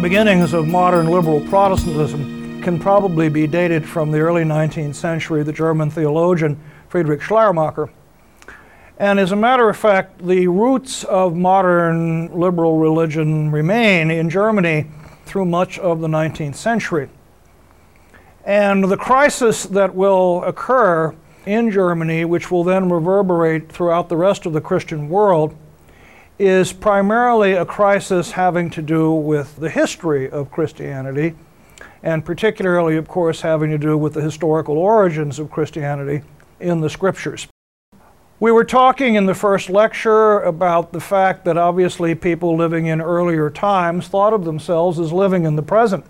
beginnings of modern liberal Protestantism can probably be dated from the early 19th century, the German theologian Friedrich Schleiermacher. And as a matter of fact, the roots of modern liberal religion remain in Germany through much of the 19th century. And the crisis that will occur in Germany, which will then reverberate throughout the rest of the Christian world, is primarily a crisis having to do with the history of Christianity, and particularly, of course, having to do with the historical origins of Christianity in the scriptures. We were talking in the first lecture about the fact that obviously people living in earlier times thought of themselves as living in the present.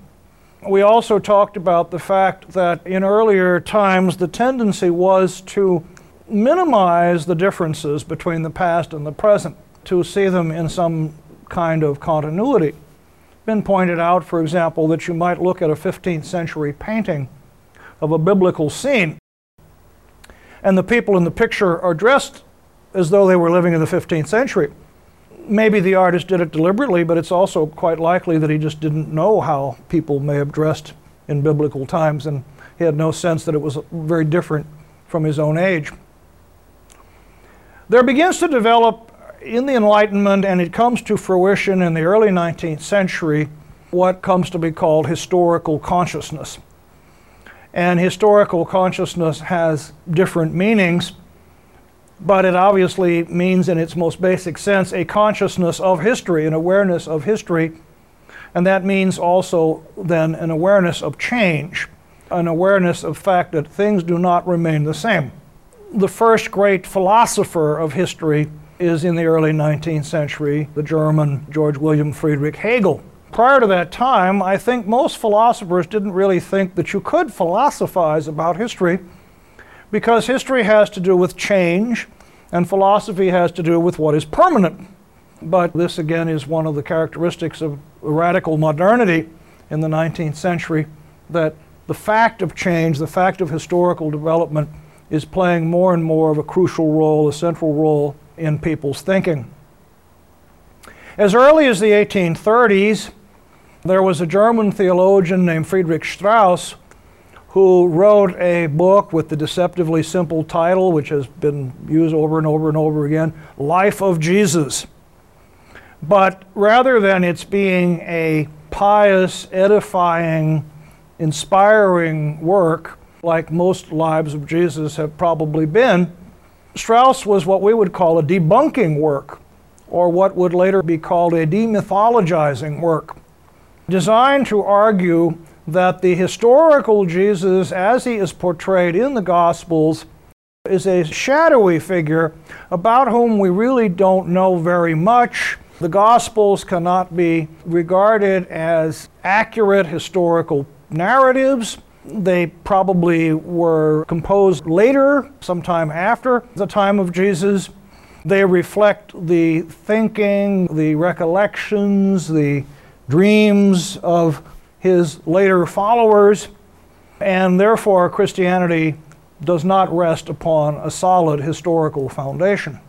We also talked about the fact that in earlier times the tendency was to minimize the differences between the past and the present to see them in some kind of continuity. Been pointed out, for example, that you might look at a 15th century painting of a biblical scene, and the people in the picture are dressed as though they were living in the 15th century. Maybe the artist did it deliberately, but it's also quite likely that he just didn't know how people may have dressed in biblical times, and he had no sense that it was very different from his own age. There begins to develop in the Enlightenment, and it comes to fruition in the early 19th century, what comes to be called historical consciousness. And historical consciousness has different meanings, but it obviously means, in its most basic sense, a consciousness of history, an awareness of history. And that means also then an awareness of change, an awareness of fact that things do not remain the same. The first great philosopher of history is in the early 19th century, the German George William Friedrich Hegel. Prior to that time, I think most philosophers didn't really think that you could philosophize about history because history has to do with change and philosophy has to do with what is permanent. But this again is one of the characteristics of radical modernity in the 19th century that the fact of change, the fact of historical development, is playing more and more of a crucial role, a central role in people's thinking. As early as the 1830s, there was a German theologian named Friedrich Strauss who wrote a book with the deceptively simple title, which has been used over and over and over again Life of Jesus. But rather than its being a pious, edifying, inspiring work, like most lives of Jesus have probably been, Strauss was what we would call a debunking work, or what would later be called a demythologizing work, designed to argue that the historical Jesus, as he is portrayed in the Gospels, is a shadowy figure about whom we really don't know very much. The Gospels cannot be regarded as accurate historical narratives. They probably were composed later, sometime after the time of Jesus. They reflect the thinking, the recollections, the dreams of his later followers, and therefore Christianity does not rest upon a solid historical foundation.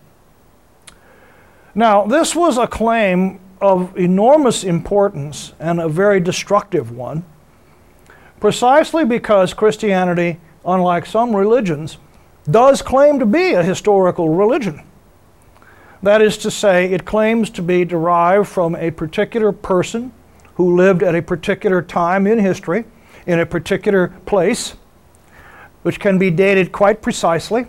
Now, this was a claim of enormous importance and a very destructive one precisely because Christianity, unlike some religions, does claim to be a historical religion. That is to say, it claims to be derived from a particular person who lived at a particular time in history, in a particular place, which can be dated quite precisely.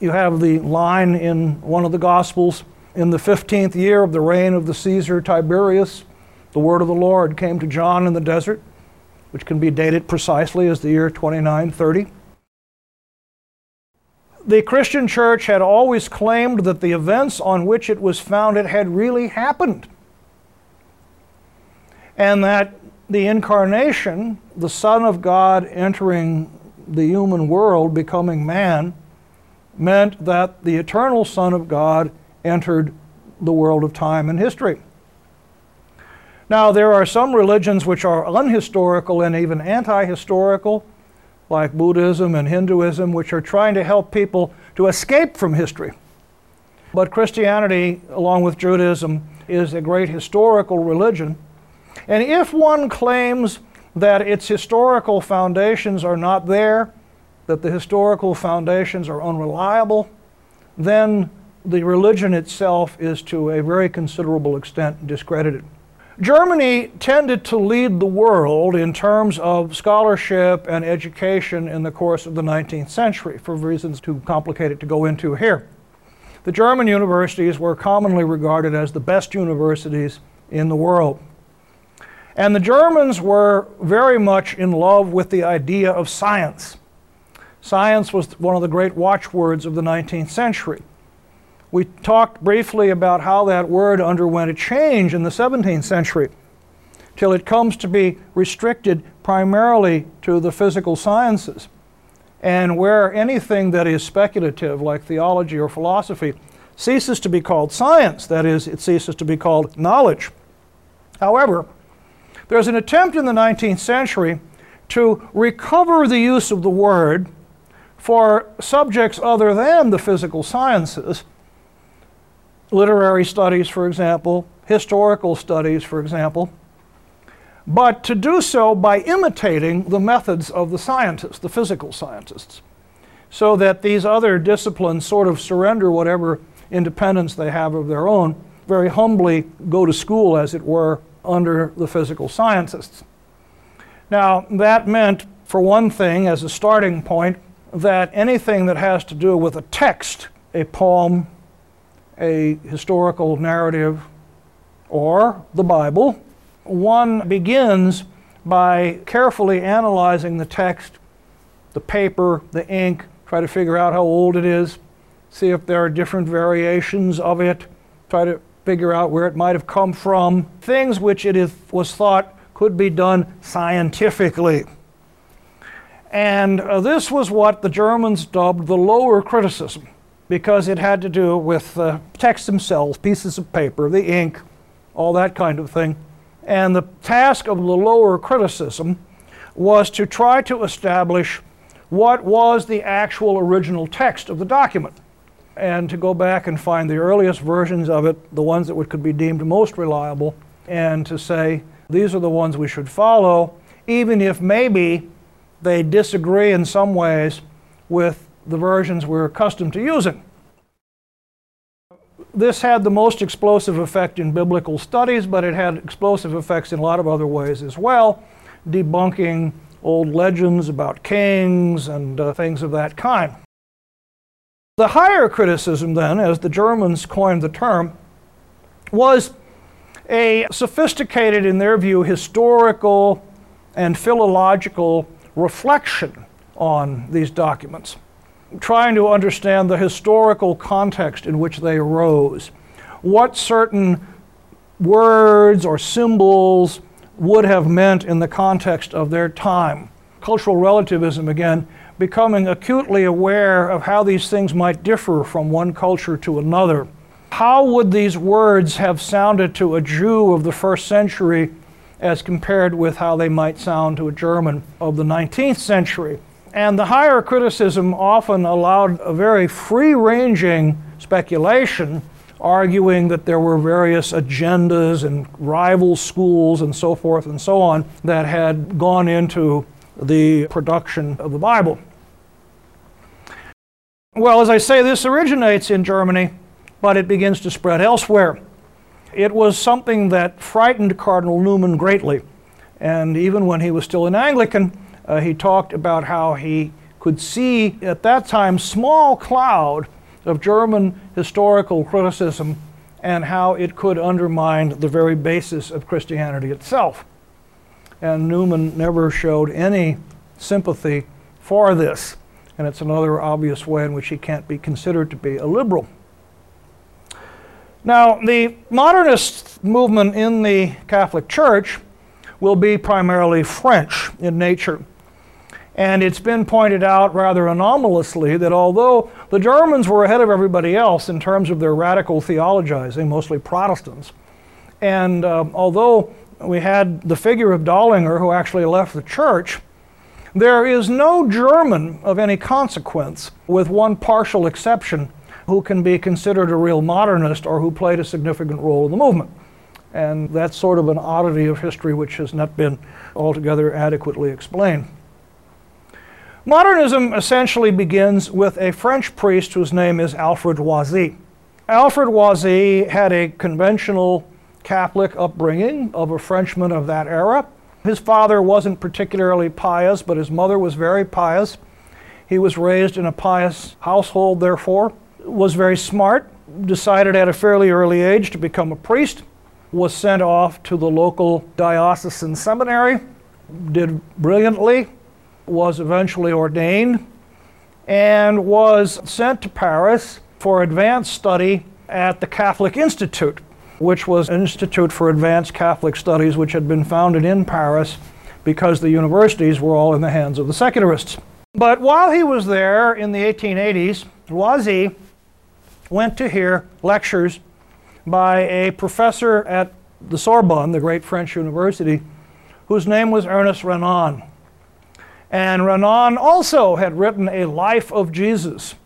You have the line in one of the Gospels in the 15th year of the reign of the Caesar Tiberius, the word of the Lord came to John in the desert which can be dated precisely as the year 2930. The Christian church had always claimed that the events on which it was founded had really happened. and that the incarnation, the Son of God entering the human world, becoming man, meant that the eternal Son of God entered the world of time and history. Now, there are some religions which are unhistorical and even anti historical, like Buddhism and Hinduism, which are trying to help people to escape from history. But Christianity, along with Judaism, is a great historical religion. And if one claims that its historical foundations are not there, that the historical foundations are unreliable, then the religion itself is to a very considerable extent discredited. Germany tended to lead the world in terms of scholarship and education in the course of the 19th century, for reasons too complicated to go into here. The German universities were commonly regarded as the best universities in the world. And the Germans were very much in love with the idea of science. Science was one of the great watchwords of the 19th century. We talked briefly about how that word underwent a change in the 17th century till it comes to be restricted primarily to the physical sciences. And where anything that is speculative, like theology or philosophy, ceases to be called science, that is, it ceases to be called knowledge. However, there's an attempt in the 19th century to recover the use of the word for subjects other than the physical sciences literary studies, for example, historical studies, for example, but to do so by imitating the methods of the scientists, the physical scientists, so that these other disciplines sort of surrender whatever independence they have of their own, very humbly go to school, as it were, under the physical scientists. Now, that meant, for one thing, as a starting point, that anything that has to do with a text, a poem, a historical narrative or the Bible, one begins by carefully analyzing the text, the paper, the ink, try to figure out how old it is, see if there are different variations of it, try to figure out where it might have come from, things which it is, was thought could be done scientifically. And uh, this was what the Germans dubbed the lower criticism because it had to do with the text themselves, pieces of paper, the ink, all that kind of thing. And the task of the lower criticism was to try to establish what was the actual original text of the document and to go back and find the earliest versions of it, the ones that would, could be deemed most reliable, and to say these are the ones we should follow, even if maybe they disagree in some ways with the versions we're accustomed to using. This had the most explosive effect in biblical studies, but it had explosive effects in a lot of other ways as well, debunking old legends about kings and uh, things of that kind. The higher criticism, then, as the Germans coined the term, was a sophisticated, in their view, historical and philological reflection on these documents trying to understand the historical context in which they arose, what certain words or symbols would have meant in the context of their time. Cultural relativism, again, becoming acutely aware of how these things might differ from one culture to another. How would these words have sounded to a Jew of the first century as compared with how they might sound to a German of the 19th century? And the higher criticism often allowed a very free ranging speculation, arguing that there were various agendas and rival schools and so forth and so on that had gone into the production of the Bible. Well, as I say, this originates in Germany, but it begins to spread elsewhere. It was something that frightened Cardinal Newman greatly. And even when he was still an Anglican, uh, he talked about how he could see at that time small cloud of German historical criticism and how it could undermine the very basis of Christianity itself. And Newman never showed any sympathy for this, and it's another obvious way in which he can't be considered to be a liberal. Now, the modernist movement in the Catholic Church will be primarily French in nature. And it's been pointed out rather anomalously that although the Germans were ahead of everybody else in terms of their radical theologizing, mostly Protestants, and uh, although we had the figure of Döllinger who actually left the church, there is no German of any consequence, with one partial exception, who can be considered a real modernist or who played a significant role in the movement. And that's sort of an oddity of history which has not been altogether adequately explained. Modernism essentially begins with a French priest whose name is Alfred Loisy. Alfred Loisy had a conventional Catholic upbringing of a Frenchman of that era. His father wasn't particularly pious, but his mother was very pious. He was raised in a pious household, therefore, was very smart, decided at a fairly early age to become a priest, was sent off to the local diocesan seminary, did brilliantly, was eventually ordained, and was sent to Paris for advanced study at the Catholic Institute, which was an institute for advanced Catholic studies which had been founded in Paris because the universities were all in the hands of the secularists. But while he was there in the 1880s, Loisy went to hear lectures by a professor at the Sorbonne, the great French university, whose name was Ernest Renan. And Renan also had written a life of Jesus,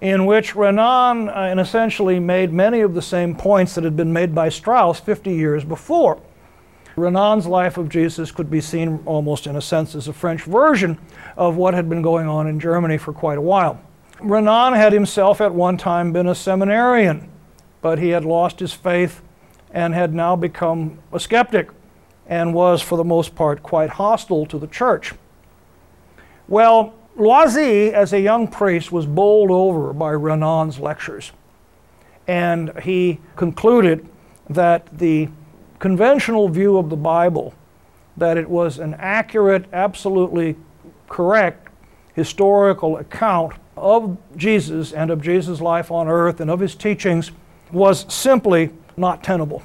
in which Renan uh, essentially made many of the same points that had been made by Strauss 50 years before. Renan's life of Jesus could be seen almost in a sense as a French version of what had been going on in Germany for quite a while. Renan had himself at one time been a seminarian, but he had lost his faith and had now become a skeptic and was, for the most part, quite hostile to the church. Well, Loisy, as a young priest, was bowled over by Renan's lectures. And he concluded that the conventional view of the Bible, that it was an accurate, absolutely correct historical account of Jesus and of Jesus' life on earth and of his teachings was simply not tenable.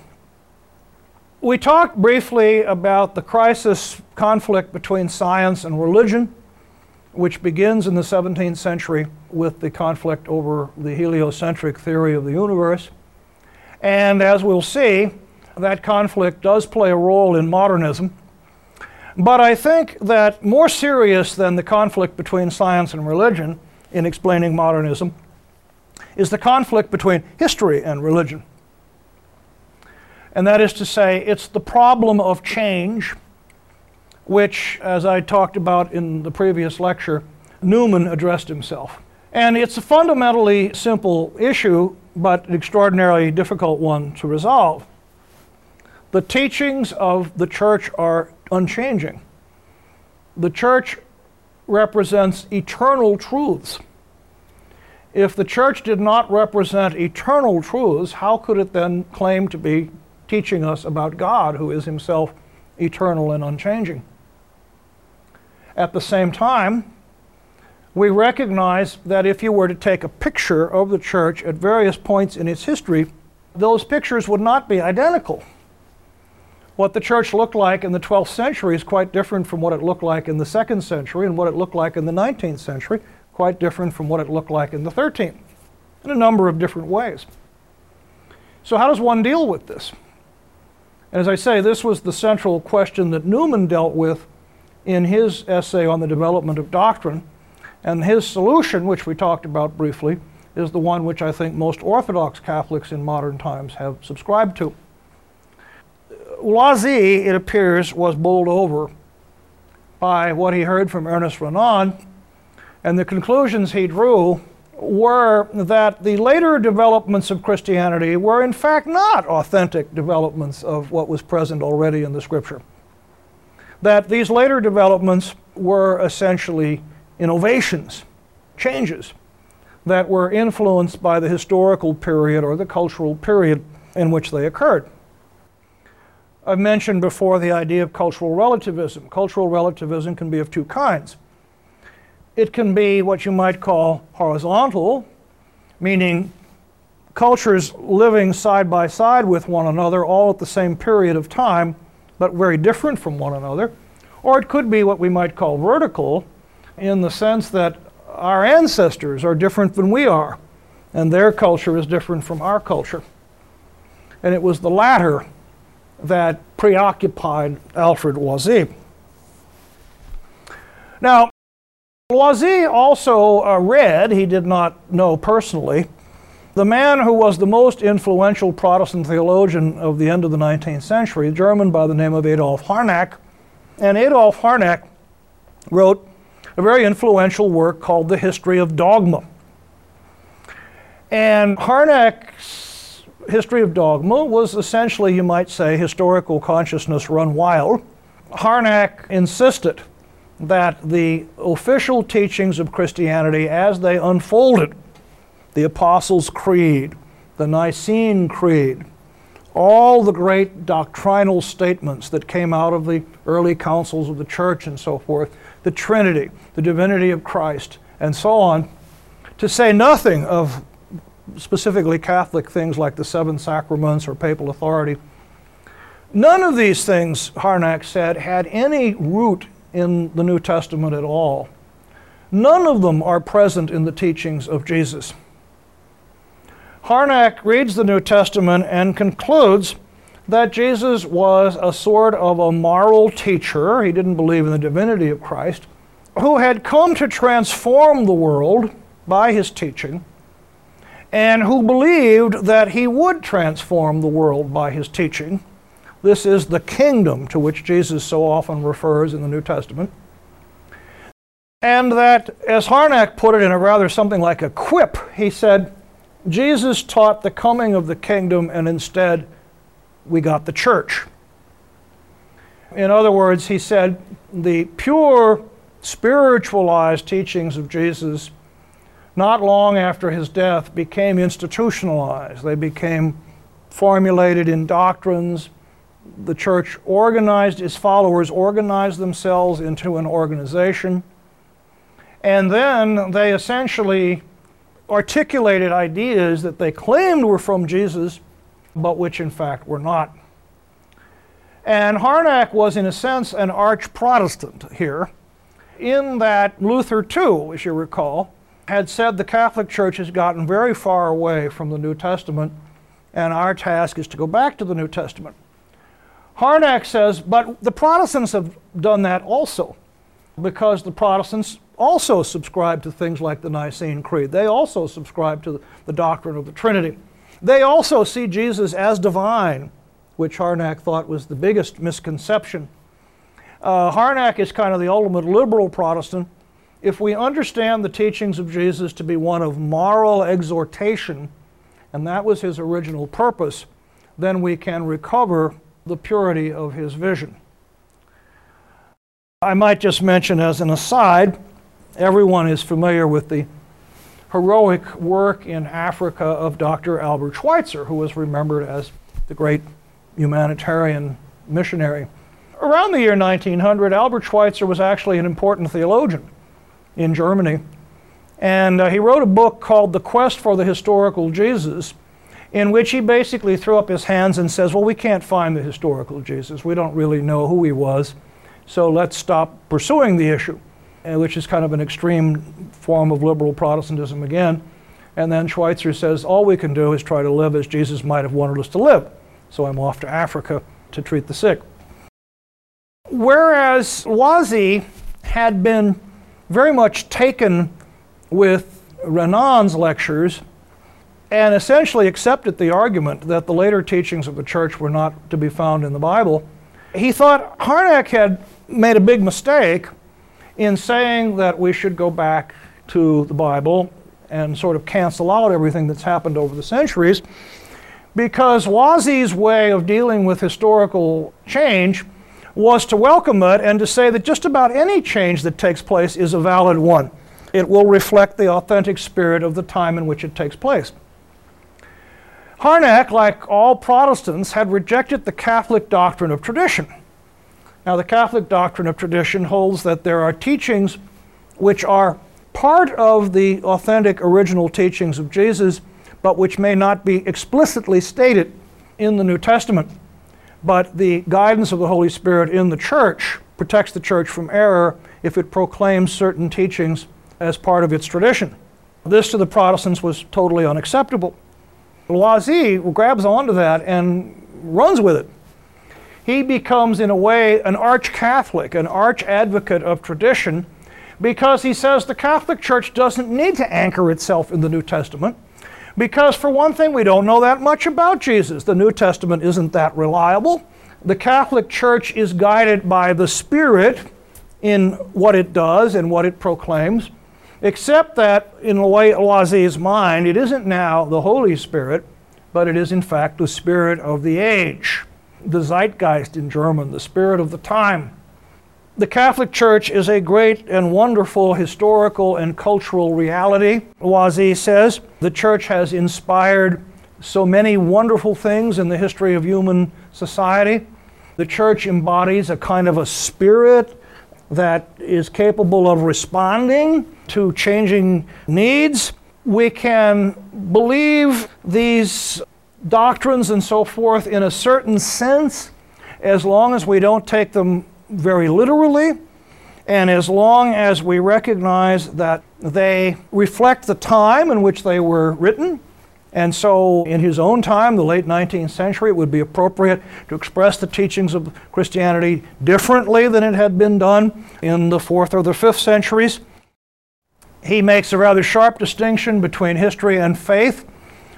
We talked briefly about the crisis conflict between science and religion, which begins in the 17th century with the conflict over the heliocentric theory of the universe. And as we'll see, that conflict does play a role in modernism. But I think that more serious than the conflict between science and religion in explaining modernism is the conflict between history and religion. And that is to say, it's the problem of change, which, as I talked about in the previous lecture, Newman addressed himself. And it's a fundamentally simple issue, but an extraordinarily difficult one to resolve. The teachings of the church are unchanging. The church represents eternal truths. If the church did not represent eternal truths, how could it then claim to be teaching us about God, who is himself eternal and unchanging? At the same time, we recognize that if you were to take a picture of the church at various points in its history, those pictures would not be identical. What the church looked like in the 12th century is quite different from what it looked like in the second century, and what it looked like in the 19th century, quite different from what it looked like in the 13th, in a number of different ways. So, how does one deal with this? And as I say, this was the central question that Newman dealt with in his essay on the development of doctrine. And his solution, which we talked about briefly, is the one which I think most Orthodox Catholics in modern times have subscribed to. Loisy, it appears, was bowled over by what he heard from Ernest Renan, and the conclusions he drew were that the later developments of Christianity were in fact not authentic developments of what was present already in the scripture. That these later developments were essentially innovations, changes that were influenced by the historical period or the cultural period in which they occurred. I've mentioned before the idea of cultural relativism. Cultural relativism can be of two kinds. It can be what you might call horizontal, meaning cultures living side by side with one another all at the same period of time, but very different from one another. Or it could be what we might call vertical, in the sense that our ancestors are different than we are, and their culture is different from our culture. And it was the latter that preoccupied Alfred Loisy. Now, Loisy also uh, read, he did not know personally, the man who was the most influential Protestant theologian of the end of the 19th century, a German by the name of Adolf Harnack. And Adolf Harnack wrote a very influential work called The History of Dogma. And Harnack's History of Dogma was essentially, you might say, historical consciousness run wild. Harnack insisted that the official teachings of Christianity as they unfolded the Apostles' Creed, the Nicene Creed, all the great doctrinal statements that came out of the early councils of the church and so forth, the Trinity, the divinity of Christ, and so on, to say nothing of specifically Catholic things like the seven sacraments or papal authority. None of these things, Harnack said, had any root in the New Testament at all. None of them are present in the teachings of Jesus. Harnack reads the New Testament and concludes that Jesus was a sort of a moral teacher. He didn't believe in the divinity of Christ, who had come to transform the world by his teaching, and who believed that he would transform the world by his teaching this is the kingdom to which Jesus so often refers in the New Testament. And that, as Harnack put it in a rather something like a quip, he said, Jesus taught the coming of the kingdom, and instead we got the church. In other words, he said, the pure spiritualized teachings of Jesus, not long after his death, became institutionalized. They became formulated in doctrines, the church organized, its followers organized themselves into an organization. And then they essentially articulated ideas that they claimed were from Jesus, but which in fact were not. And Harnack was, in a sense, an arch Protestant here, in that Luther, too, as you recall, had said the Catholic Church has gotten very far away from the New Testament, and our task is to go back to the New Testament. Harnack says, but the Protestants have done that also, because the Protestants also subscribe to things like the Nicene Creed. They also subscribe to the doctrine of the Trinity. They also see Jesus as divine, which Harnack thought was the biggest misconception. Uh, Harnack is kind of the ultimate liberal Protestant. If we understand the teachings of Jesus to be one of moral exhortation, and that was his original purpose, then we can recover the purity of his vision. I might just mention as an aside, everyone is familiar with the heroic work in Africa of Dr. Albert Schweitzer, who was remembered as the great humanitarian missionary. Around the year 1900, Albert Schweitzer was actually an important theologian in Germany. And uh, he wrote a book called The Quest for the Historical Jesus, in which he basically threw up his hands and says, Well, we can't find the historical Jesus. We don't really know who he was, so let's stop pursuing the issue, Uh, which is kind of an extreme form of liberal Protestantism again. And then Schweitzer says, All we can do is try to live as Jesus might have wanted us to live. So I'm off to Africa to treat the sick. Whereas Loisy had been very much taken with Renan's lectures and essentially accepted the argument that the later teachings of the church were not to be found in the Bible. He thought Harnack had made a big mistake in saying that we should go back to the Bible and sort of cancel out everything that's happened over the centuries because Loisy's way of dealing with historical change was to welcome it and to say that just about any change that takes place is a valid one. It will reflect the authentic spirit of the time in which it takes place. Harnack, like all Protestants, had rejected the Catholic doctrine of tradition. Now, the Catholic doctrine of tradition holds that there are teachings which are part of the authentic original teachings of Jesus, but which may not be explicitly stated in the New Testament. but the guidance of the Holy Spirit in the church protects the church from error if it proclaims certain teachings as part of its tradition. This to the Protestants was totally unacceptable. Loisy grabs onto that and runs with it. He becomes, in a way, an arch Catholic, an arch advocate of tradition, because he says the Catholic Church doesn't need to anchor itself in the New Testament. Because, for one thing, we don't know that much about Jesus. The New Testament isn't that reliable. The Catholic Church is guided by the Spirit in what it does and what it proclaims, except that, in Loisy's mind, it isn't now the Holy Spirit, but it is, in fact, the Spirit of the age, the Zeitgeist in German, the Spirit of the time. The Catholic Church is a great and wonderful historical and cultural reality. Loisy says the Church has inspired so many wonderful things in the history of human society. The Church embodies a kind of a spirit that is capable of responding to changing needs. We can believe these doctrines and so forth in a certain sense as long as we don't take them very literally, and as long as we recognize that they reflect the time in which they were written, and so in his own time, the late 19th century, it would be appropriate to express the teachings of Christianity differently than it had been done in the fourth or the fifth centuries. He makes a rather sharp distinction between history and faith.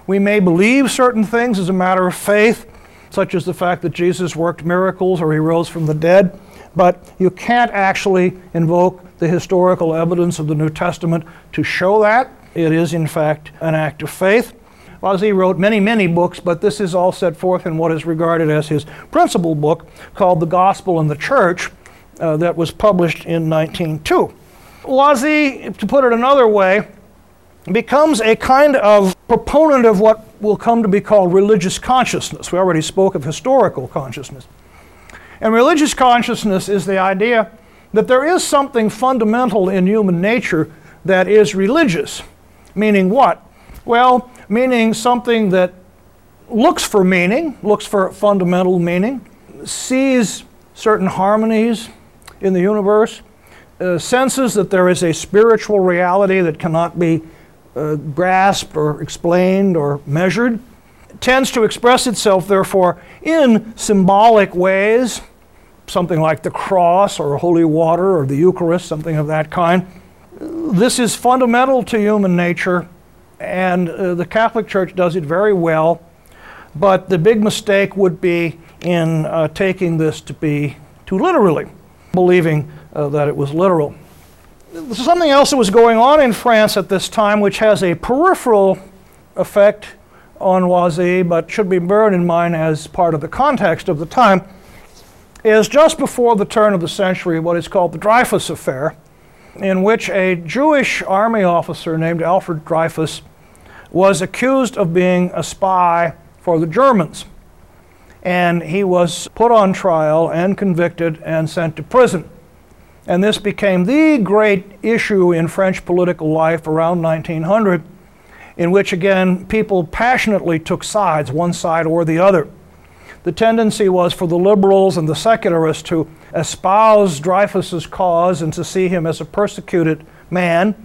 We may believe certain things as a matter of faith, such as the fact that Jesus worked miracles or he rose from the dead but you can't actually invoke the historical evidence of the New Testament to show that. It is, in fact, an act of faith. Loisy wrote many, many books, but this is all set forth in what is regarded as his principal book called The Gospel and the Church, uh, that was published in 1902. Loisy, to put it another way, becomes a kind of proponent of what will come to be called religious consciousness. We already spoke of historical consciousness. And religious consciousness is the idea that there is something fundamental in human nature that is religious. Meaning what? Well, meaning something that looks for meaning, looks for fundamental meaning, sees certain harmonies in the universe, uh, senses that there is a spiritual reality that cannot be uh, grasped or explained or measured, tends to express itself, therefore, in symbolic ways, something like the cross or holy water or the Eucharist, something of that kind. This is fundamental to human nature, and uh, the Catholic Church does it very well. But the big mistake would be in uh, taking this to be too literally, believing uh, that it was literal. Something else that was going on in France at this time, which has a peripheral effect on Loisy, but should be borne in mind as part of the context of the time, is just before the turn of the century what is called the Dreyfus Affair, in which a Jewish army officer named Alfred Dreyfus was accused of being a spy for the Germans. And he was put on trial and convicted and sent to prison. And this became the great issue in French political life around 1900, in which again people passionately took sides, one side or the other the tendency was for the liberals and the secularists to espouse Dreyfus's cause and to see him as a persecuted man,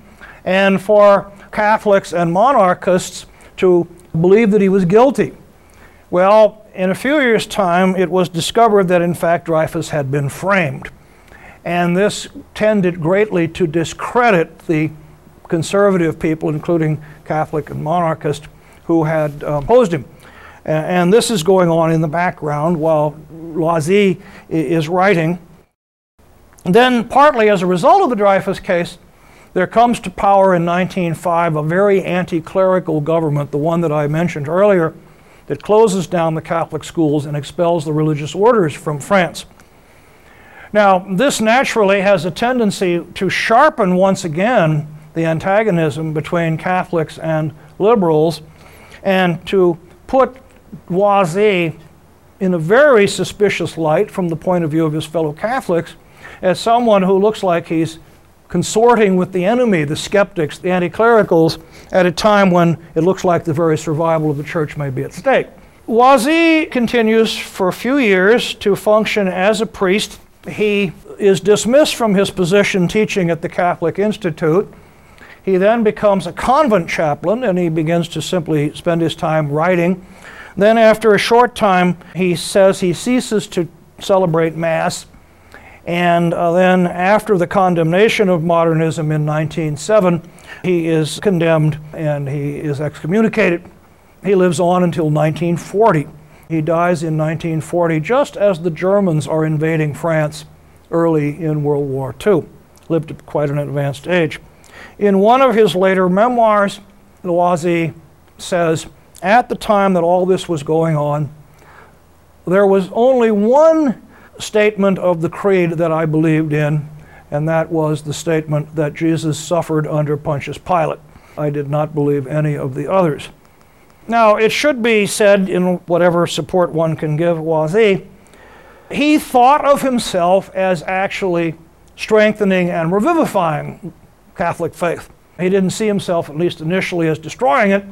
and for Catholics and monarchists to believe that he was guilty. Well, in a few years' time, it was discovered that in fact Dreyfus had been framed. And this tended greatly to discredit the conservative people, including Catholic and monarchist, who had uh, opposed him. And this is going on in the background while Loisy is writing. Then, partly as a result of the Dreyfus case, there comes to power in 1905 a very anti clerical government, the one that I mentioned earlier, that closes down the Catholic schools and expels the religious orders from France. Now, this naturally has a tendency to sharpen once again the antagonism between Catholics and liberals and to put Loisy in a very suspicious light from the point of view of his fellow Catholics as someone who looks like he's consorting with the enemy, the skeptics, the anti clericals, at a time when it looks like the very survival of the church may be at stake. Loisy continues for a few years to function as a priest. He is dismissed from his position teaching at the Catholic Institute. He then becomes a convent chaplain and he begins to simply spend his time writing. Then, after a short time, he says he ceases to celebrate Mass. And uh, then, after the condemnation of modernism in 1907, he is condemned and he is excommunicated. He lives on until 1940. He dies in 1940 just as the Germans are invading France early in World War II. Lived at quite an advanced age. In one of his later memoirs, Loisy says, At the time that all this was going on, there was only one statement of the creed that I believed in, and that was the statement that Jesus suffered under Pontius Pilate. I did not believe any of the others. Now, it should be said in whatever support one can give Loisy, he thought of himself as actually strengthening and revivifying Catholic faith. He didn't see himself, at least initially, as destroying it.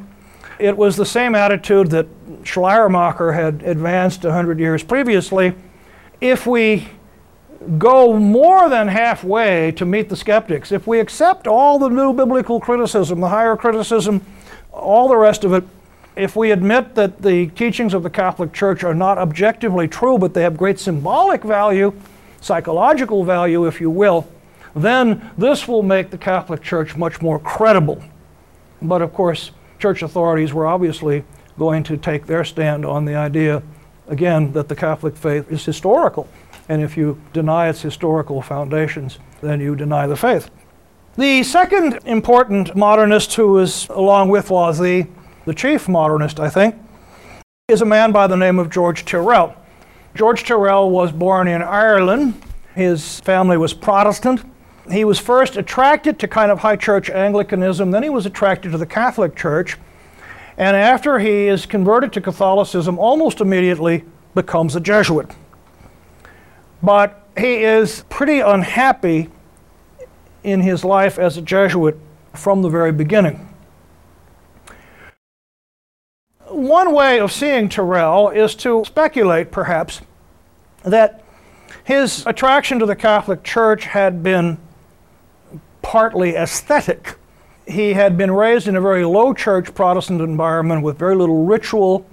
It was the same attitude that Schleiermacher had advanced 100 years previously. If we go more than halfway to meet the skeptics, if we accept all the new biblical criticism, the higher criticism, all the rest of it, if we admit that the teachings of the Catholic Church are not objectively true, but they have great symbolic value, psychological value, if you will, then this will make the Catholic Church much more credible. But of course, church authorities were obviously going to take their stand on the idea, again, that the Catholic faith is historical. And if you deny its historical foundations, then you deny the faith. The second important modernist who is, along with Loisy, the chief modernist, I think, is a man by the name of George Tyrrell. George Tyrrell was born in Ireland. His family was Protestant. He was first attracted to kind of high church Anglicanism, then he was attracted to the Catholic Church. And after he is converted to Catholicism, almost immediately becomes a Jesuit. But he is pretty unhappy in his life as a Jesuit from the very beginning one way of seeing Tyrrell is to speculate, perhaps, that his attraction to the Catholic Church had been partly aesthetic. He had been raised in a very low church Protestant environment with very little ritual.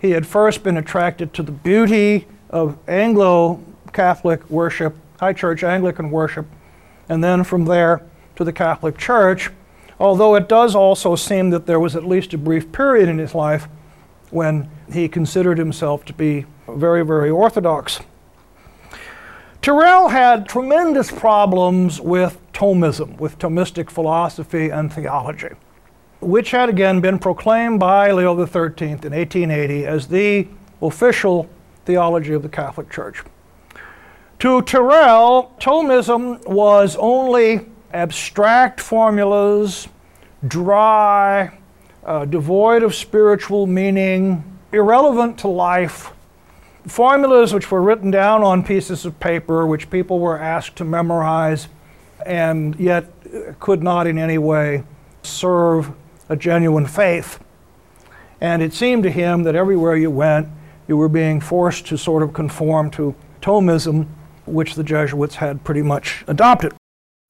He had first been attracted to the beauty of Anglo Catholic worship, high church Anglican worship, and then from there to the Catholic Church. Although it does also seem that there was at least a brief period in his life when he considered himself to be very, very orthodox. Tyrrell had tremendous problems with Thomism, with Thomistic philosophy and theology, which had again been proclaimed by Leo XIII in 1880 as the official theology of the Catholic Church. To Tyrrell, Thomism was only abstract formulas, dry, uh, devoid of spiritual meaning, irrelevant to life. Formulas which were written down on pieces of paper, which people were asked to memorize, and yet could not in any way serve a genuine faith. And it seemed to him that everywhere you went, you were being forced to sort of conform to Thomism, which the Jesuits had pretty much adopted.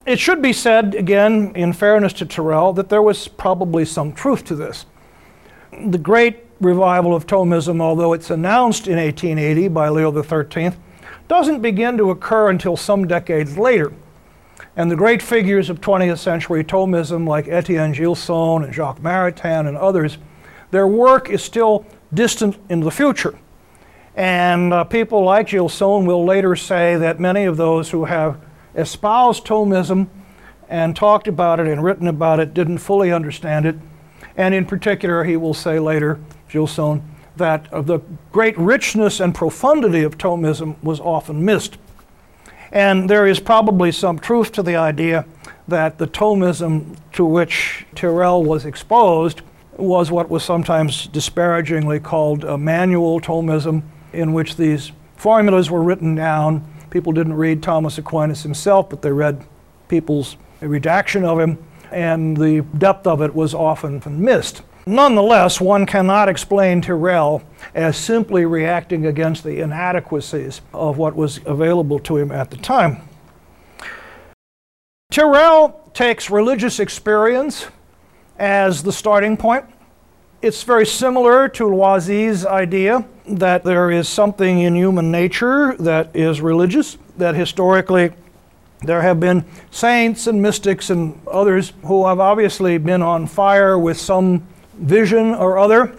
It should be said, again, in fairness to Tyrrell, that there was probably some truth to this. The great revival of Thomism, although it's announced in 1880 by Leo XIII, doesn't begin to occur until some decades later. And the great figures of 20th century Thomism, like Etienne Gilson and Jacques Maritain and others, their work is still distant in the future. And uh, people like Gilson will later say that many of those who have espoused Thomism and talked about it and written about it, didn't fully understand it. And in particular, he will say later, Gilson, that the great richness and profundity of Thomism was often missed. And there is probably some truth to the idea that the Thomism to which Tyrrell was exposed was what was sometimes disparagingly called a manual Thomism, in which these formulas were written down People didn't read Thomas Aquinas himself, but they read people's redaction of him, and the depth of it was often missed. Nonetheless, one cannot explain Tyrrell as simply reacting against the inadequacies of what was available to him at the time. Tyrrell takes religious experience as the starting point. It's very similar to Loisy's idea that there is something in human nature that is religious, that historically there have been saints and mystics and others who have obviously been on fire with some vision or other,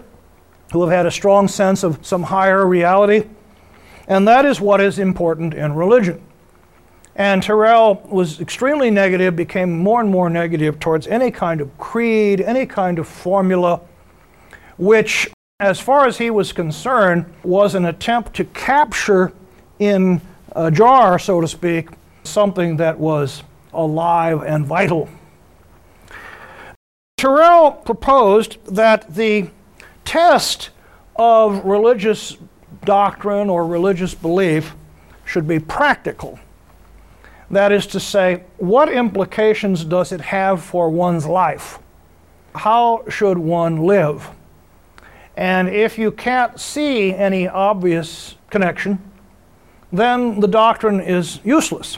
who have had a strong sense of some higher reality. And that is what is important in religion. And Tyrrell was extremely negative, became more and more negative towards any kind of creed, any kind of formula, which, as far as he was concerned, was an attempt to capture in a jar, so to speak, something that was alive and vital. Tyrrell proposed that the test of religious doctrine or religious belief should be practical. That is to say, what implications does it have for one's life? How should one live? And if you can't see any obvious connection, then the doctrine is useless.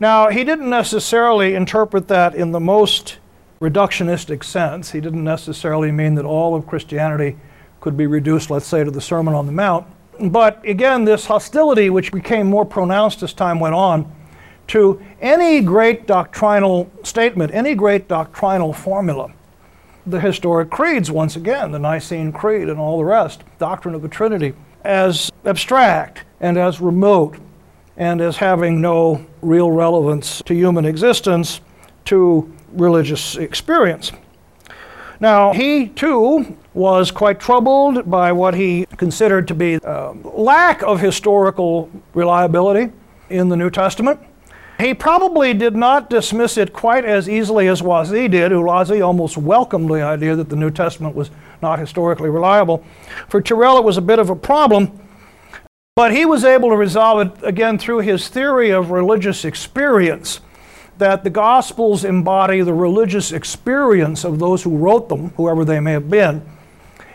Now, he didn't necessarily interpret that in the most reductionistic sense. He didn't necessarily mean that all of Christianity could be reduced, let's say, to the Sermon on the Mount. But again, this hostility, which became more pronounced as time went on, to any great doctrinal statement, any great doctrinal formula. The historic creeds, once again, the Nicene Creed and all the rest, doctrine of the Trinity, as abstract and as remote and as having no real relevance to human existence, to religious experience. Now, he too was quite troubled by what he considered to be a lack of historical reliability in the New Testament. He probably did not dismiss it quite as easily as Loisy did, who Loisy almost welcomed the idea that the New Testament was not historically reliable. For Tyrrell, it was a bit of a problem, but he was able to resolve it again through his theory of religious experience that the Gospels embody the religious experience of those who wrote them, whoever they may have been.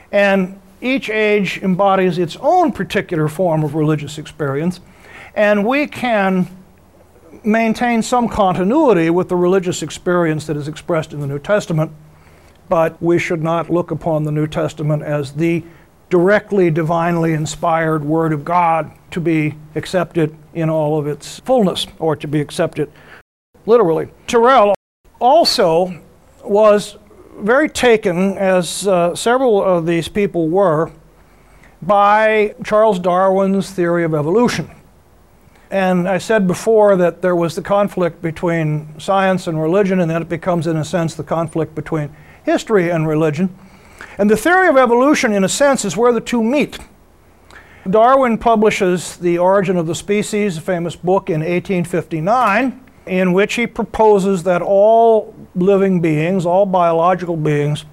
And each age embodies its own particular form of religious experience. And we can maintain some continuity with the religious experience that is expressed in the New Testament, but we should not look upon the New Testament as the directly divinely inspired Word of God to be accepted in all of its fullness or to be accepted literally. Tyrrell also was very taken, as uh, several of these people were, by Charles Darwin's theory of evolution. And I said before that there was the conflict between science and religion, and then it becomes, in a sense, the conflict between history and religion. And the theory of evolution, in a sense, is where the two meet. Darwin publishes The Origin of the Species, a famous book, in 1859 in which he proposes that all living beings, all biological beings,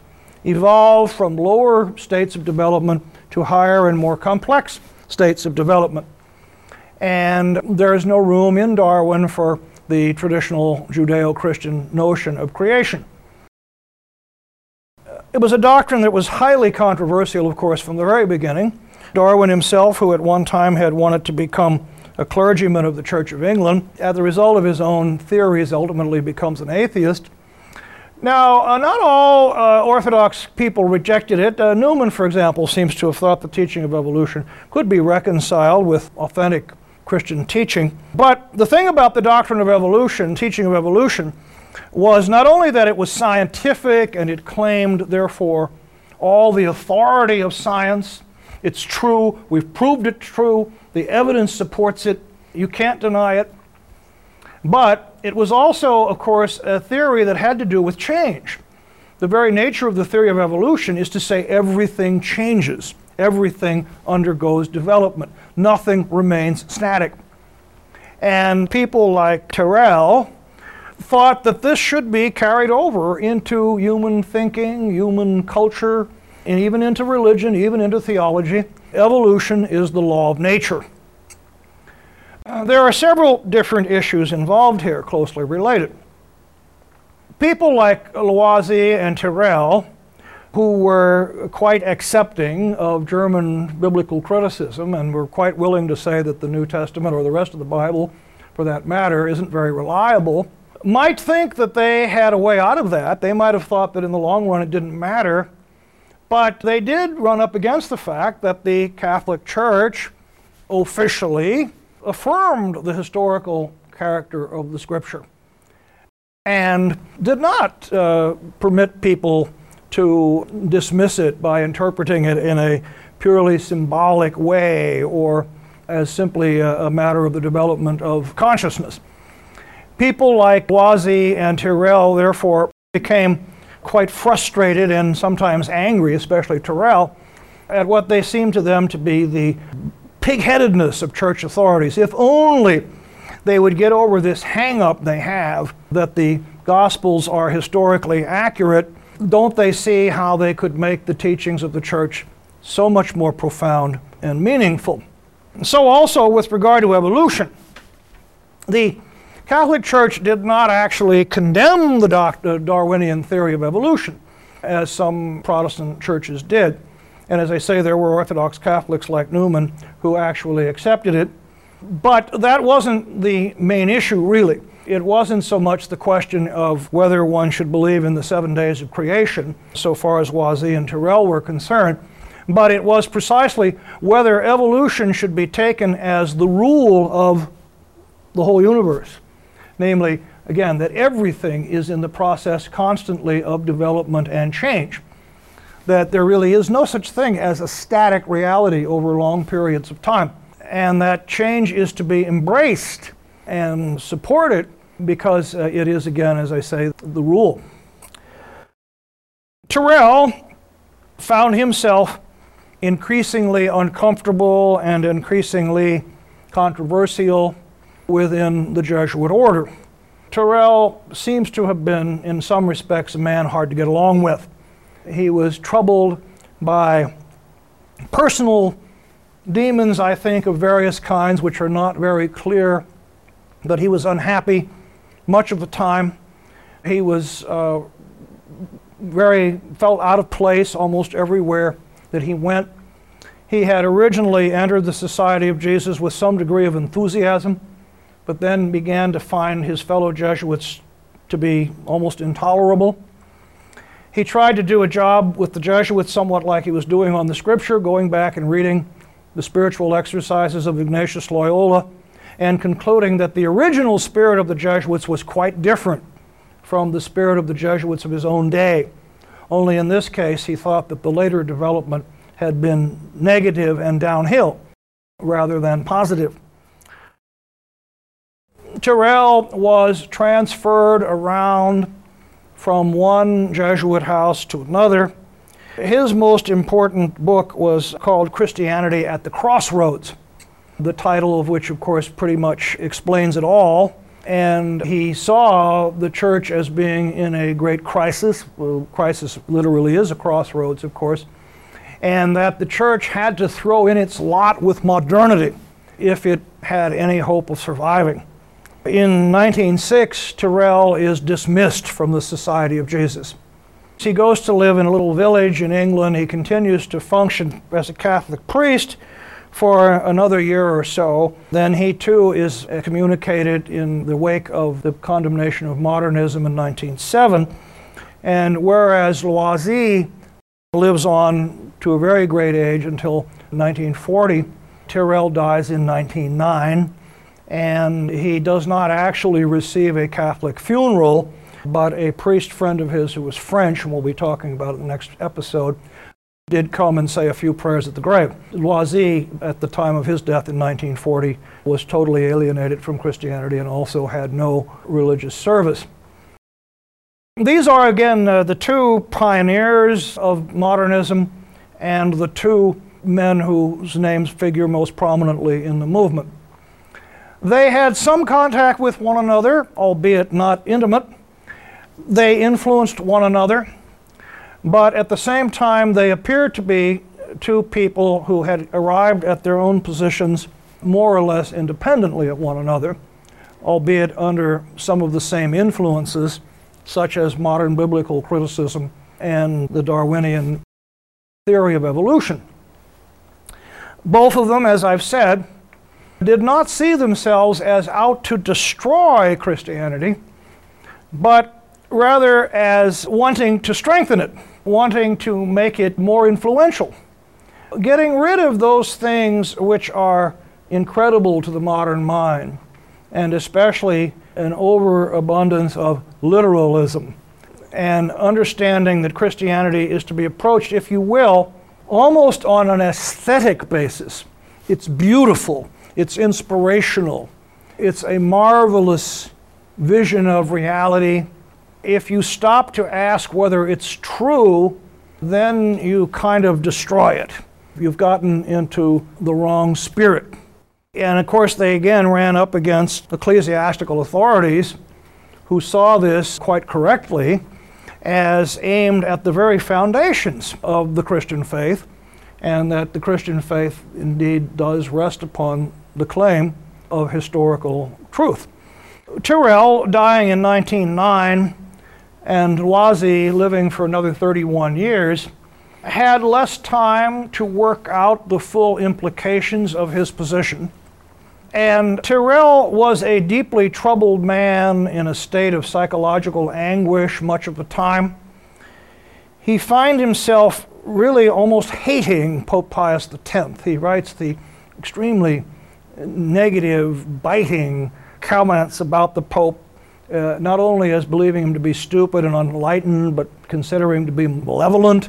evolve from lower states of development to higher and more complex states of development. And there is no room in Darwin for the traditional Judeo Christian notion of creation. It was a doctrine that was highly controversial, of course, from the very beginning. Darwin himself, who at one time had wanted to become a clergyman of the Church of England, as a result of his own theories, ultimately becomes an atheist. Now, uh, not all uh, Orthodox people rejected it. Uh, Newman, for example, seems to have thought the teaching of evolution could be reconciled with authentic Christian teaching. But the thing about the doctrine of evolution, teaching of evolution, was not only that it was scientific and it claimed, therefore, all the authority of science. It's true, we've proved it true, the evidence supports it. You can't deny it. But it was also, of course, a theory that had to do with change. The very nature of the theory of evolution is to say everything changes, everything undergoes development, nothing remains static. And people like Tyrrell thought that this should be carried over into human thinking, human culture, and even into religion, even into theology evolution is the law of nature. Uh, there are several different issues involved here, closely related. People like Loisy and Tyrrell who were quite accepting of German biblical criticism and were quite willing to say that the New Testament or the rest of the Bible, for that matter, isn't very reliable, might think that they had a way out of that. They might have thought that in the long run it didn't matter. But they did run up against the fact that the Catholic Church officially affirmed the historical character of the Scripture and did not uh, permit people to dismiss it by interpreting it in a purely symbolic way or as simply a, a matter of the development of consciousness. People like Loisy and Tyrrell, therefore, became quite frustrated and sometimes angry, especially Tyrrell, at what they seemed to them to be the pigheadedness of church authorities. If only they would get over this hang up they have that the Gospels are historically accurate don't they see how they could make the teachings of the church so much more profound and meaningful? So, also with regard to evolution, the Catholic Church did not actually condemn the Darwinian theory of evolution, as some Protestant churches did. And as I say, there were Orthodox Catholics like Newman who actually accepted it. But that wasn't the main issue, really it wasn't so much the question of whether one should believe in the seven days of creation, so far as Loisy and Tyrrell were concerned, but it was precisely whether evolution should be taken as the rule of the whole universe. Namely, again, that everything is in the process constantly of development and change. That there really is no such thing as a static reality over long periods of time. And that change is to be embraced and support it because uh, it is, again, as I say, the rule. Tyrrell found himself increasingly uncomfortable and increasingly controversial within the Jesuit order. Tyrrell seems to have been, in some respects, a man hard to get along with. He was troubled by personal demons, I think, of various kinds, which are not very clear, but he was unhappy much of the time. He was uh, very, felt out of place almost everywhere that he went. He had originally entered the Society of Jesus with some degree of enthusiasm, but then began to find his fellow Jesuits to be almost intolerable. He tried to do a job with the Jesuits somewhat like he was doing on the scripture, going back and reading the spiritual exercises of Ignatius Loyola and concluding that the original spirit of the Jesuits was quite different from the spirit of the Jesuits of his own day. Only in this case, he thought that the later development had been negative and downhill rather than positive. Tyrrell was transferred around from one Jesuit house to another. His most important book was called Christianity at the Crossroads the title of which, of course, pretty much explains it all. And he saw the church as being in a great crisis. Well, crisis literally is a crossroads, of course. And that the church had to throw in its lot with modernity if it had any hope of surviving. In 1906, Tyrrell is dismissed from the Society of Jesus. He goes to live in a little village in England. He continues to function as a Catholic priest for another year or so, then he too is communicated in the wake of the condemnation of modernism in 1907. And whereas Loisy lives on to a very great age until 1940, Tyrrell dies in 1909, and he does not actually receive a Catholic funeral, but a priest friend of his who was French, and we'll be talking about it in the next episode, did come and say a few prayers at the grave. Loisy, at the time of his death in 1940, was totally alienated from Christianity and also had no religious service. These are, again, uh, the two pioneers of modernism and the two men whose names figure most prominently in the movement. They had some contact with one another, albeit not intimate. They influenced one another. But at the same time, they appear to be two people who had arrived at their own positions more or less independently of one another, albeit under some of the same influences, such as modern biblical criticism and the Darwinian theory of evolution. Both of them, as I've said, did not see themselves as out to destroy Christianity, but rather as wanting to strengthen it, wanting to make it more influential, getting rid of those things which are incredible to the modern mind, and especially an overabundance of literalism, and understanding that Christianity is to be approached, if you will, almost on an aesthetic basis. It's beautiful, it's inspirational, it's a marvelous vision of reality. If you stop to ask whether it's true, then you kind of destroy it. You've gotten into the wrong spirit. And of course, they again ran up against ecclesiastical authorities who saw this quite correctly as aimed at the very foundations of the Christian faith, and that the Christian faith indeed does rest upon the claim of historical truth. Tyrrell dying in 1909 and Loisy living for another 31 years had less time to work out the full implications of his position. And Tyrrell was a deeply troubled man in a state of psychological anguish much of the time. He finds himself really almost hating Pope Pius X. He writes the extremely negative, biting comments about the Pope, uh, not only as believing him to be stupid and unenlightened, but considering him to be malevolent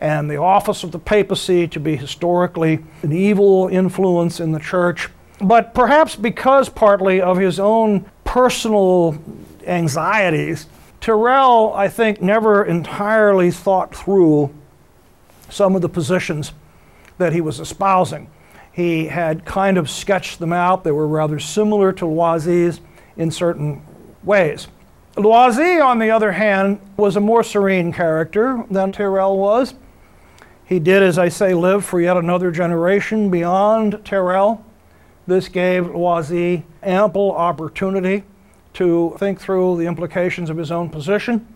and the office of the papacy to be historically an evil influence in the church. But perhaps because partly of his own personal anxieties, Tyrrell, I think, never entirely thought through some of the positions that he was espousing. He had kind of sketched them out. They were rather similar to Loisy's in certain ways. Loisy, on the other hand, was a more serene character than Tyrrell was. He did, as I say, live for yet another generation beyond Tyrrell. This gave Loisy ample opportunity to think through the implications of his own position.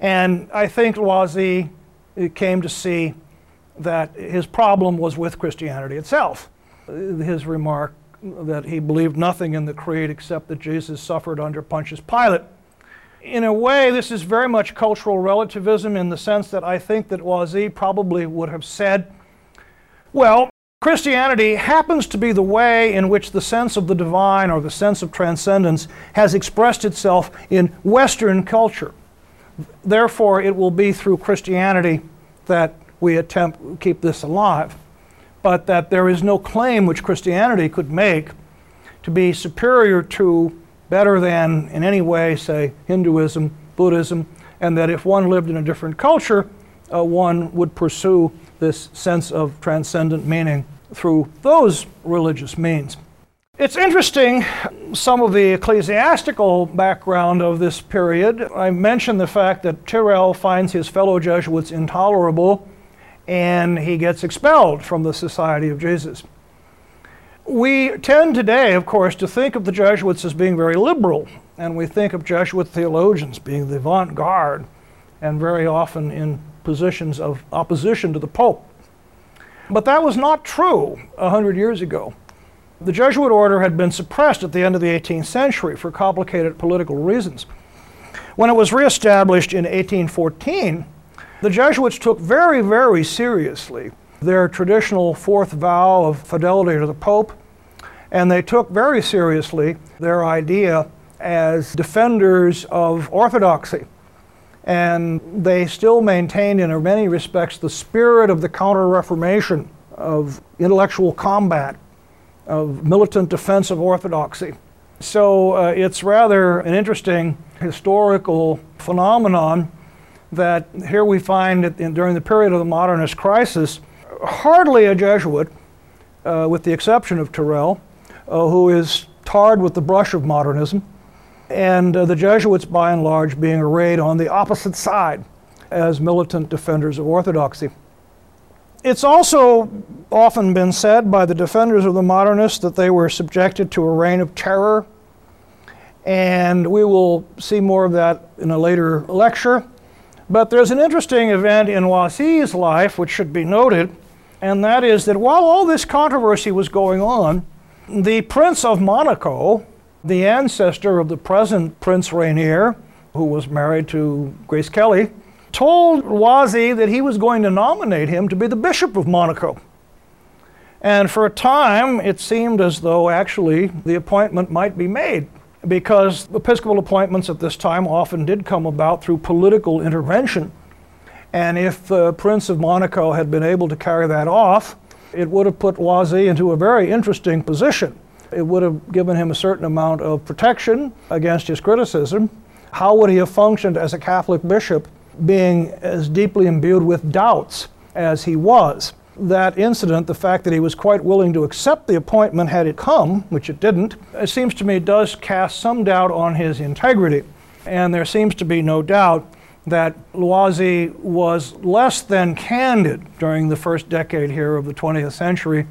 And I think Loisy uh, came to see that his problem was with Christianity itself. Uh, his remark that he believed nothing in the creed except that Jesus suffered under Pontius Pilate. In a way, this is very much cultural relativism in the sense that I think that Loisy probably would have said, well, Christianity happens to be the way in which the sense of the divine or the sense of transcendence has expressed itself in Western culture. Therefore, it will be through Christianity that we attempt to keep this alive, but that there is no claim which Christianity could make to be superior to, better than, in any way, say, Hinduism, Buddhism, and that if one lived in a different culture, uh, one would pursue this sense of transcendent meaning through those religious means. It's interesting, some of the ecclesiastical background of this period. I mentioned the fact that Tyrrell finds his fellow Jesuits intolerable and he gets expelled from the Society of Jesus. We tend today, of course, to think of the Jesuits as being very liberal, and we think of Jesuit theologians being the avant garde and very often in positions of opposition to the Pope. But that was not true a hundred years ago. The Jesuit order had been suppressed at the end of the 18th century for complicated political reasons. When it was reestablished in 1814, the Jesuits took very, very seriously their traditional fourth vow of fidelity to the Pope, and they took very seriously their idea as defenders of orthodoxy. And they still maintained, in many respects, the spirit of the Counter Reformation, of intellectual combat, of militant defense of orthodoxy. So uh, it's rather an interesting historical phenomenon that here we find in, during the period of the modernist crisis, hardly a Jesuit, uh, with the exception of Tyrrell, uh, who is tarred with the brush of modernism, and uh, the Jesuits, by and large, being arrayed on the opposite side as militant defenders of orthodoxy. It's also often been said by the defenders of the modernists that they were subjected to a reign of terror, and we will see more of that in a later lecture. But there's an interesting event in Loisy's life which should be noted, and that is that while all this controversy was going on, the Prince of Monaco, the ancestor of the present Prince Rainier, who was married to Grace Kelly, told Loisy that he was going to nominate him to be the Bishop of Monaco. And for a time, it seemed as though actually the appointment might be made because episcopal appointments at this time often did come about through political intervention. And if the Prince of Monaco had been able to carry that off, it would have put Loisy into a very interesting position. It would have given him a certain amount of protection against his criticism. How would he have functioned as a Catholic bishop being as deeply imbued with doubts as he was? That incident, the fact that he was quite willing to accept the appointment had it come, which it didn't, it seems to me does cast some doubt on his integrity. And there seems to be no doubt that Loisy was less than candid during the first decade here of the 20th century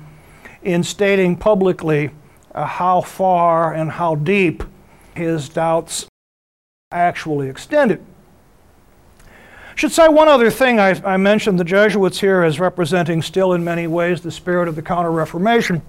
in stating publicly uh, how far and how deep his doubts actually extended. Should say one other thing. I, I, mentioned the Jesuits here as representing still in many ways the spirit of the Counter Reformation.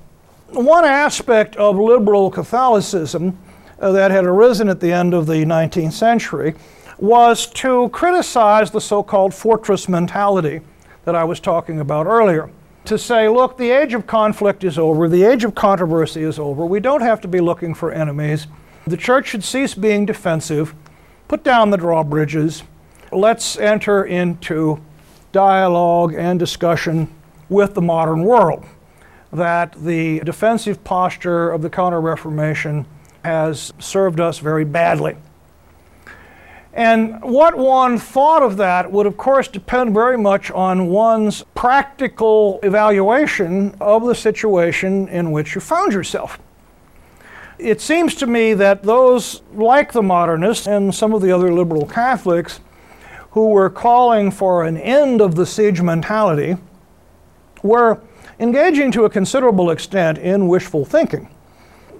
One aspect of liberal Catholicism uh, that had arisen at the end of the 19th century was to criticize the so called fortress mentality that I was talking about earlier. To say, look, the age of conflict is over, the age of controversy is over, we don't have to be looking for enemies. The church should cease being defensive, put down the drawbridges, let's enter into dialogue and discussion with the modern world. That the defensive posture of the Counter Reformation has served us very badly. And what one thought of that would, of course, depend very much on one's practical evaluation of the situation in which you found yourself. It seems to me that those, like the modernists and some of the other liberal Catholics, who were calling for an end of the siege mentality were engaging to a considerable extent in wishful thinking.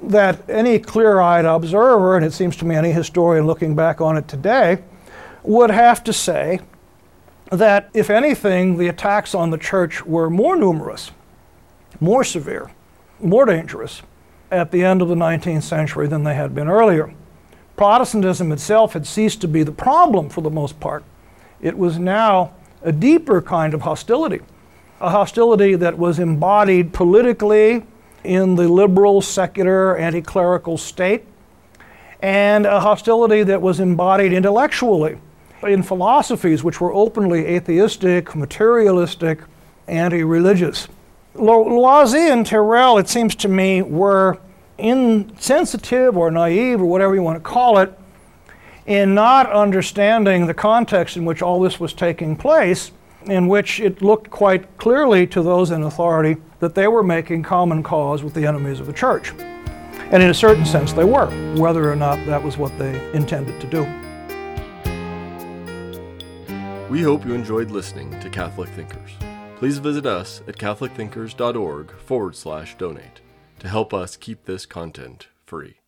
That any clear eyed observer, and it seems to me any historian looking back on it today, would have to say that, if anything, the attacks on the church were more numerous, more severe, more dangerous at the end of the 19th century than they had been earlier. Protestantism itself had ceased to be the problem for the most part it was now a deeper kind of hostility, a hostility that was embodied politically in the liberal, secular, anti clerical state, and a hostility that was embodied intellectually in philosophies which were openly atheistic, materialistic, anti religious. Loisy and Tyrrell, it seems to me, were insensitive or naive or whatever you want to call it in not understanding the context in which all this was taking place, in which it looked quite clearly to those in authority that they were making common cause with the enemies of the church. And in a certain sense, they were, whether or not that was what they intended to do. We hope you enjoyed listening to Catholic Thinkers. Please visit us at catholicthinkers.org forward slash donate to help us keep this content free.